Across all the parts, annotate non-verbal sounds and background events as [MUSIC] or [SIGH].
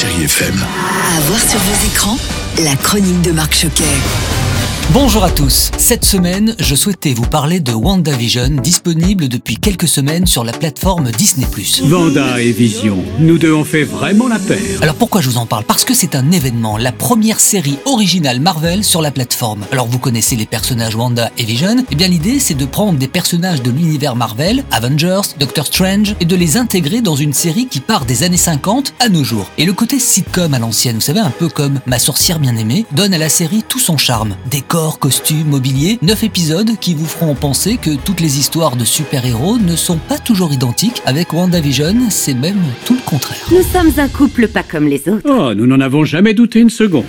Chérie. À voir sur vos écrans, la chronique de Marc Choquet. Bonjour à tous. Cette semaine, je souhaitais vous parler de WandaVision, disponible depuis quelques semaines sur la plateforme Disney+. Vanda et Vision, nous deux on fait vraiment la paire. Alors pourquoi je vous en parle? Parce que c'est un événement, la première série originale Marvel sur la plateforme. Alors vous connaissez les personnages Wanda et Vision? Eh bien l'idée c'est de prendre des personnages de l'univers Marvel, Avengers, Doctor Strange, et de les intégrer dans une série qui part des années 50 à nos jours. Et le côté sitcom à l'ancienne, vous savez un peu comme Ma sorcière bien aimée, donne à la série tout son charme. Décors, costumes, mobilier, 9 épisodes qui vous feront penser que toutes les histoires de super-héros ne sont pas toujours identiques. Avec WandaVision, c'est même tout le contraire. Nous sommes un couple pas comme les autres. Oh, nous n'en avons jamais douté une seconde.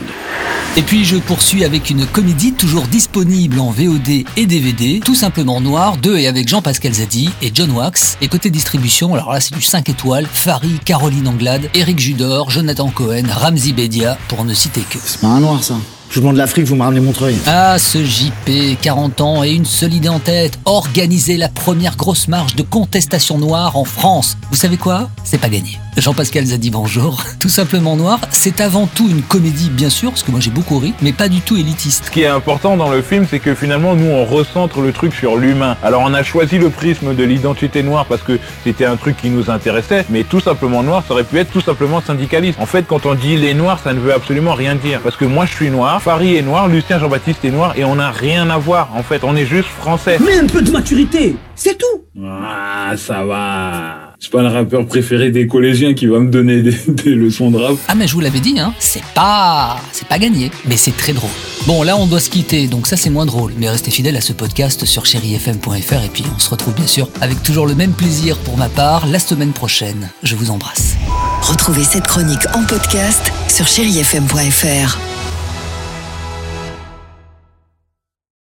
Et puis je poursuis avec une comédie toujours disponible en VOD et DVD, tout simplement noir, 2 et avec Jean-Pascal Zadi et John Wax. Et côté distribution, alors là c'est du 5 étoiles, Farid, Caroline Anglade, Eric Judor, Jonathan Cohen, Ramzi Bedia, pour ne citer que. C'est pas un noir ça. Je vous demande l'Afrique, vous me ramenez Montreuil. Ah, ce JP, 40 ans et une seule idée en tête, organiser la première grosse marche de contestation noire en France. Vous savez quoi? C'est pas gagné. Jean-Pascal Zadi, bonjour. [LAUGHS] Tout simplement noir, c'est avant tout une comédie, bien sûr, parce que moi j'ai beaucoup ri, mais pas du tout élitiste. Ce qui est important dans le film, c'est que finalement, nous, on recentre le truc sur l'humain. Alors, on a choisi le prisme de l'identité noire parce que c'était un truc qui nous intéressait, mais tout simplement noir, ça aurait pu être tout simplement syndicaliste. En fait, quand on dit les noirs, ça ne veut absolument rien dire. Parce que moi, je suis noir, Farid est noir, Lucien Jean-Baptiste est noir, et on n'a rien à voir. En fait, on est juste français. Mais un peu de maturité, c'est tout. Ah, ça va. C'est pas le rappeur préféré des collégiens qui va me donner des, [LAUGHS] des leçons de rap. Ah mais je vous l'avais dit, hein, c'est pas, c'est pas gagné, mais c'est très drôle. Bon là on doit se quitter, donc ça c'est moins drôle, mais restez fidèles à ce podcast sur chérifm.fr et puis on se retrouve bien sûr avec toujours le même plaisir pour ma part la semaine prochaine. Je vous embrasse. Retrouvez cette chronique en podcast sur chérifm.fr.